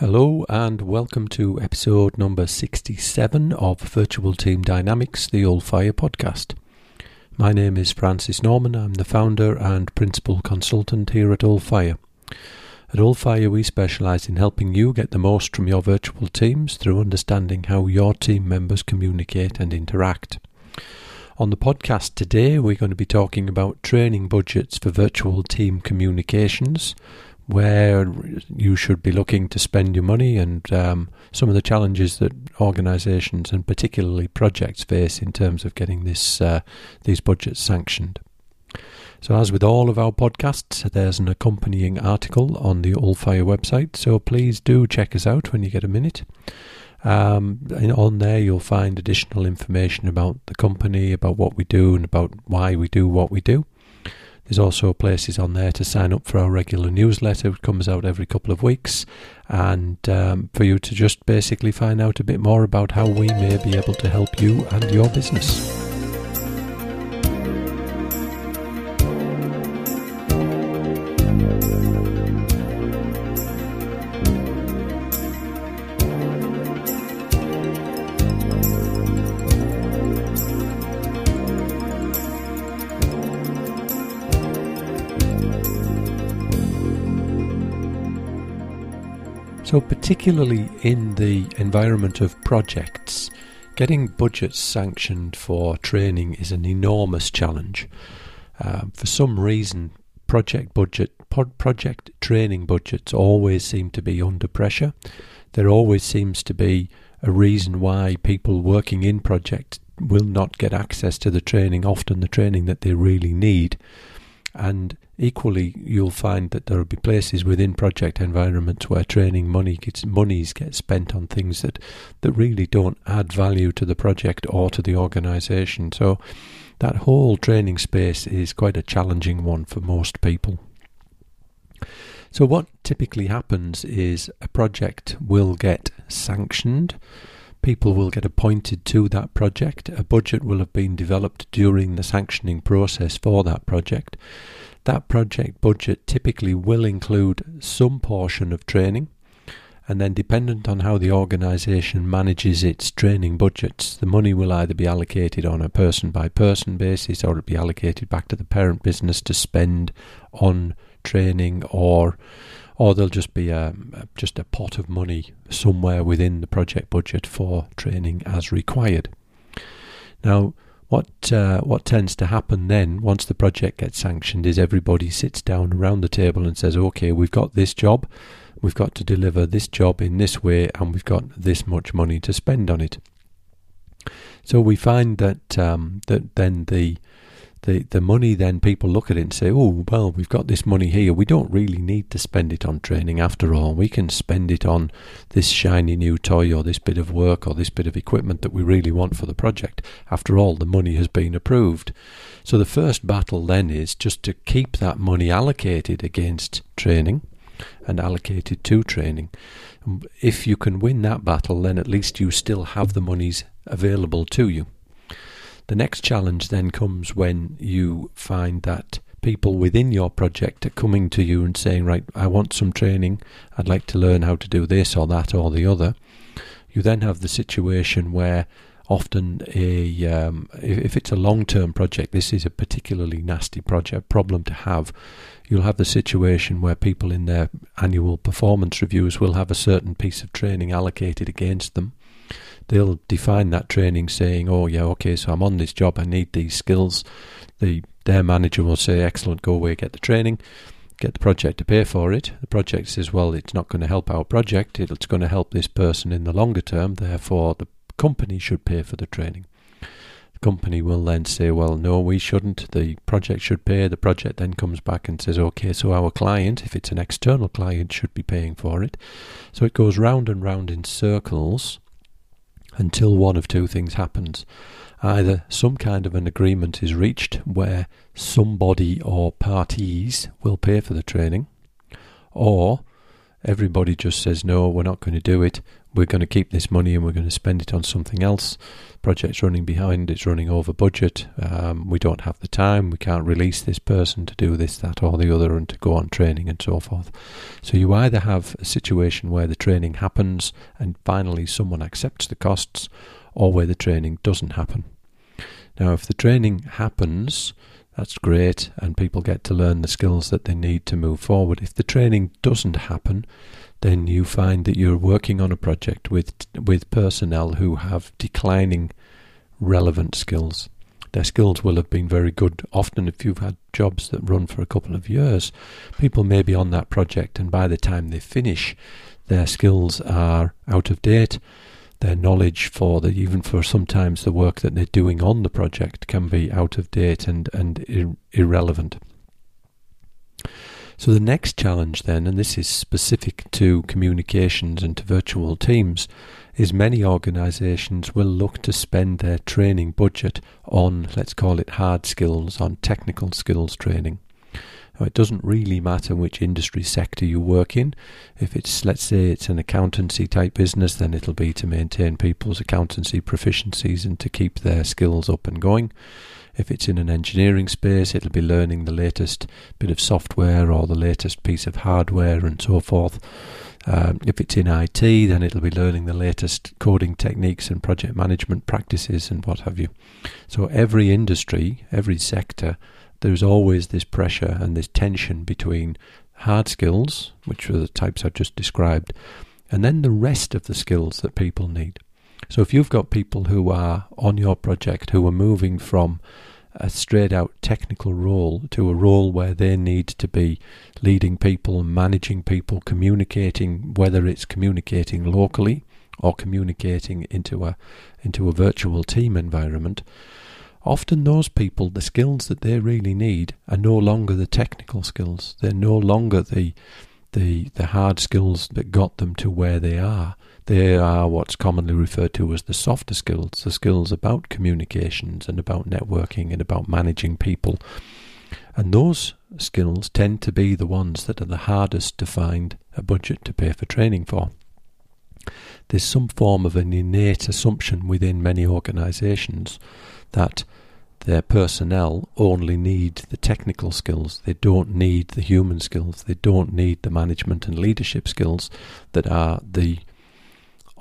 Hello and welcome to episode number 67 of Virtual Team Dynamics, the Allfire podcast. My name is Francis Norman. I'm the founder and principal consultant here at Allfire. At Allfire, we specialize in helping you get the most from your virtual teams through understanding how your team members communicate and interact. On the podcast today, we're going to be talking about training budgets for virtual team communications where you should be looking to spend your money and um, some of the challenges that organisations and particularly projects face in terms of getting this uh, these budgets sanctioned. So, as with all of our podcasts, there's an accompanying article on the Allfire website. So please do check us out when you get a minute. Um, on there, you'll find additional information about the company, about what we do, and about why we do what we do. There's also places on there to sign up for our regular newsletter, which comes out every couple of weeks, and um, for you to just basically find out a bit more about how we may be able to help you and your business. Particularly in the environment of projects, getting budgets sanctioned for training is an enormous challenge. Uh, for some reason, project budget, project training budgets always seem to be under pressure. There always seems to be a reason why people working in projects will not get access to the training, often the training that they really need. And equally, you'll find that there will be places within project environments where training money gets monies get spent on things that that really don't add value to the project or to the organisation. So that whole training space is quite a challenging one for most people. So what typically happens is a project will get sanctioned people will get appointed to that project. A budget will have been developed during the sanctioning process for that project. That project budget typically will include some portion of training, and then, dependent on how the organisation manages its training budgets, the money will either be allocated on a person by person basis or it'll be allocated back to the parent business to spend on training or or there'll just be a, just a pot of money somewhere within the project budget for training as required. Now, what uh, what tends to happen then, once the project gets sanctioned, is everybody sits down around the table and says, "Okay, we've got this job, we've got to deliver this job in this way, and we've got this much money to spend on it." So we find that um, that then the the, the money then people look at it and say, oh, well, we've got this money here. We don't really need to spend it on training after all. We can spend it on this shiny new toy or this bit of work or this bit of equipment that we really want for the project. After all, the money has been approved. So the first battle then is just to keep that money allocated against training and allocated to training. If you can win that battle, then at least you still have the monies available to you. The next challenge then comes when you find that people within your project are coming to you and saying, Right, I want some training, I'd like to learn how to do this or that or the other. You then have the situation where often a um, if, if, it's a long-term project, this is a particularly nasty project problem to have. You'll have the situation where people in their annual performance reviews will have a certain piece of training allocated against them, they'll define that training saying, "Oh yeah, okay, so I'm on this job, I need these skills." The their manager will say, "Excellent, go away, get the training." Get the project to pay for it. The project says, well, it's not going to help our project, it's going to help this person in the longer term, therefore, the company should pay for the training The company will then say, well, no, we shouldn't. The project should pay. The project then comes back and says, okay, so our client, if it's an external client, should be paying for it. So it goes round and round in circles until one of two things happens. Either some kind of an agreement is reached where somebody or parties will pay for the training, or everybody just says, no, we're not going to do it. We're going to keep this money and we're going to spend it on something else. Project's running behind, it's running over budget. Um, we don't have the time. We can't release this person to do this, that, or the other and to go on training and so forth. So you either have a situation where the training happens and finally someone accepts the costs, or where the training doesn't happen. Now, if the training happens, that's great, and people get to learn the skills that they need to move forward. If the training doesn't happen, then you find that you're working on a project with with personnel who have declining relevant skills. Their skills will have been very good. Often, if you've had jobs that run for a couple of years, people may be on that project, and by the time they finish, their skills are out of date their knowledge for the even for sometimes the work that they're doing on the project can be out of date and and ir- irrelevant. So the next challenge then, and this is specific to communications and to virtual teams, is many organisations will look to spend their training budget on, let's call it hard skills, on technical skills training. Now, it doesn't really matter which industry sector you work in. If it's, let's say, it's an accountancy type business, then it'll be to maintain people's accountancy proficiencies and to keep their skills up and going. If it's in an engineering space, it'll be learning the latest bit of software or the latest piece of hardware and so forth. Um, if it's in IT, then it'll be learning the latest coding techniques and project management practices and what have you. So every industry, every sector there's always this pressure and this tension between hard skills, which are the types I've just described, and then the rest of the skills that people need. So if you've got people who are on your project who are moving from a straight out technical role to a role where they need to be leading people, managing people, communicating, whether it's communicating locally or communicating into a into a virtual team environment, often those people, the skills that they really need are no longer the technical skills. They're no longer the the the hard skills that got them to where they are. They are what's commonly referred to as the softer skills, the skills about communications and about networking and about managing people. And those skills tend to be the ones that are the hardest to find a budget to pay for training for. There's some form of an innate assumption within many organisations that their personnel only need the technical skills. They don't need the human skills. They don't need the management and leadership skills that are the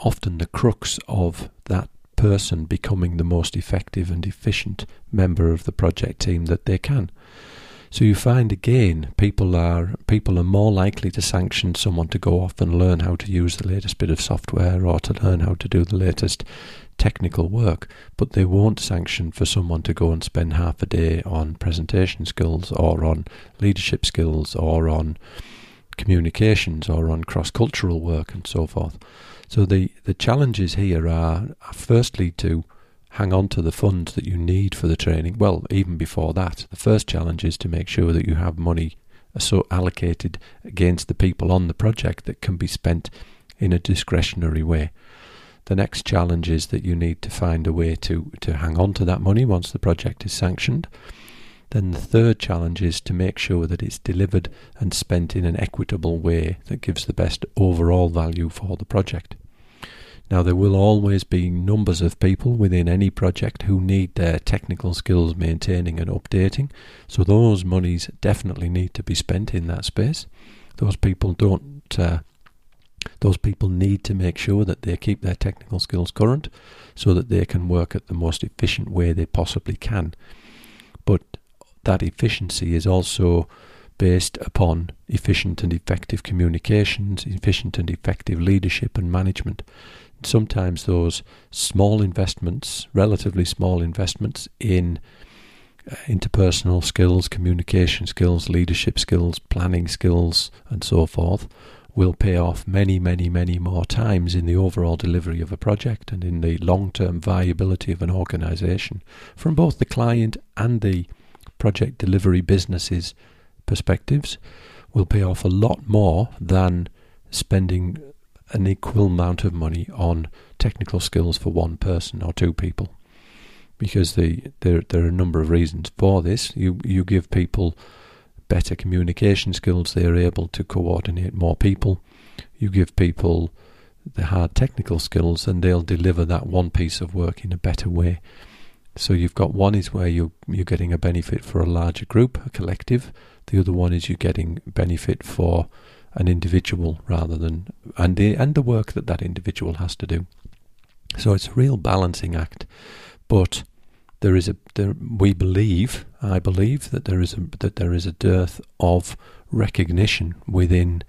often the crux of that person becoming the most effective and efficient member of the project team that they can. So you find again people are people are more likely to sanction someone to go off and learn how to use the latest bit of software or to learn how to do the latest technical work, but they won't sanction for someone to go and spend half a day on presentation skills or on leadership skills or on communications or on cross cultural work and so forth. So the, the challenges here are, are firstly to hang on to the funds that you need for the training. Well, even before that, the first challenge is to make sure that you have money so allocated against the people on the project that can be spent in a discretionary way. The next challenge is that you need to find a way to, to hang on to that money once the project is sanctioned. Then the third challenge is to make sure that it's delivered and spent in an equitable way that gives the best overall value for the project. Now, there will always be numbers of people within any project who need their technical skills maintaining and updating, so those monies definitely need to be spent in that space. Those people don't uh, those people need to make sure that they keep their technical skills current so that they can work at the most efficient way they possibly can. That efficiency is also based upon efficient and effective communications, efficient and effective leadership and management. Sometimes those small investments, relatively small investments in uh, interpersonal skills, communication skills, leadership skills, planning skills, and so forth, will pay off many, many, many more times in the overall delivery of a project and in the long term viability of an organization from both the client and the project delivery businesses' perspectives will pay off a lot more than spending an equal amount of money on technical skills for one person or two people. Because the, there, there are a number of reasons for this. You, you give people better communication skills, they're able to coordinate more people. You give people the hard technical skills, and they'll deliver that one piece of work in a better way. So you've got one is where you you're getting a benefit for a larger group, a collective. The other one is you're getting benefit for an individual rather than and the and the work that that individual has to do. So it's a real balancing act, but there is a there, we believe I believe that there is a that there is a dearth of recognition within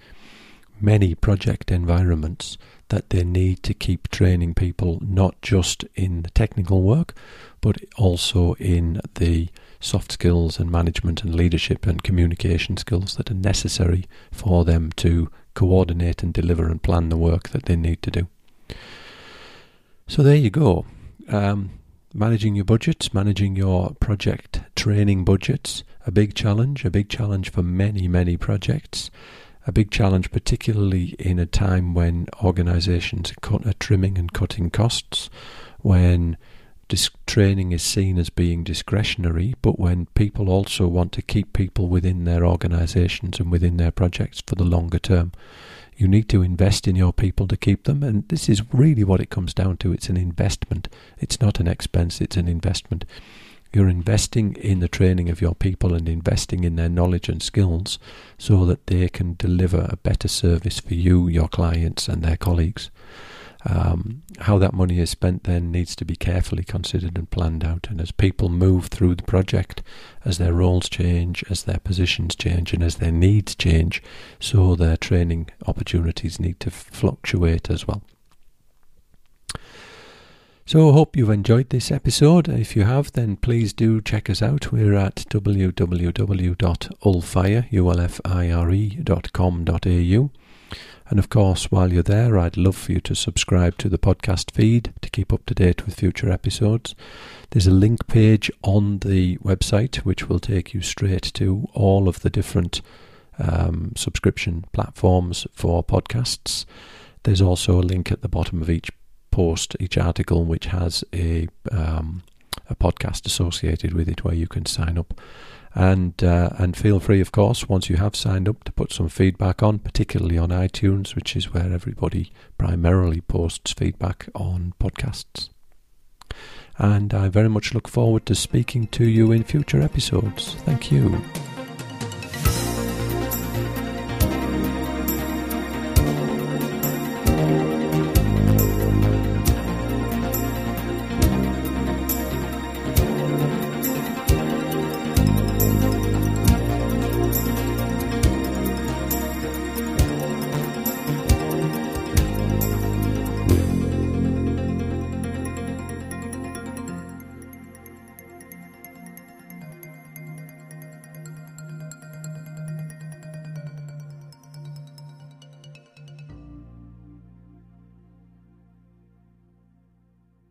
many project environments that they need to keep training people not just in the technical work but also in the soft skills and management and leadership and communication skills that are necessary for them to coordinate and deliver and plan the work that they need to do. So there you go. Um, managing your budgets, managing your project training budgets, a big challenge, a big challenge for many, many projects. A big challenge, particularly in a time when organisations are trimming and cutting costs, when dis- training is seen as being discretionary, but when people also want to keep people within their organisations and within their projects for the longer term, you need to invest in your people to keep them. And this is really what it comes down to it's an investment, it's not an expense, it's an investment. You're investing in the training of your people and investing in their knowledge and skills so that they can deliver a better service for you, your clients, and their colleagues. Um, how that money is spent then needs to be carefully considered and planned out. And as people move through the project, as their roles change, as their positions change, and as their needs change, so their training opportunities need to fluctuate as well. So hope you've enjoyed this episode. If you have, then please do check us out. We're at www.allfire.com.au. And of course, while you're there, I'd love for you to subscribe to the podcast feed to keep up to date with future episodes. There's a link page on the website which will take you straight to all of the different um, subscription platforms for podcasts. There's also a link at the bottom of each post, each article, which has a um, a podcast associated with it where you can sign up and uh, and feel free, of course, once you have signed up, to put some feedback on, particularly on iTunes, which is where everybody primarily posts feedback on podcasts. And I very much look forward to speaking to you in future episodes. Thank you.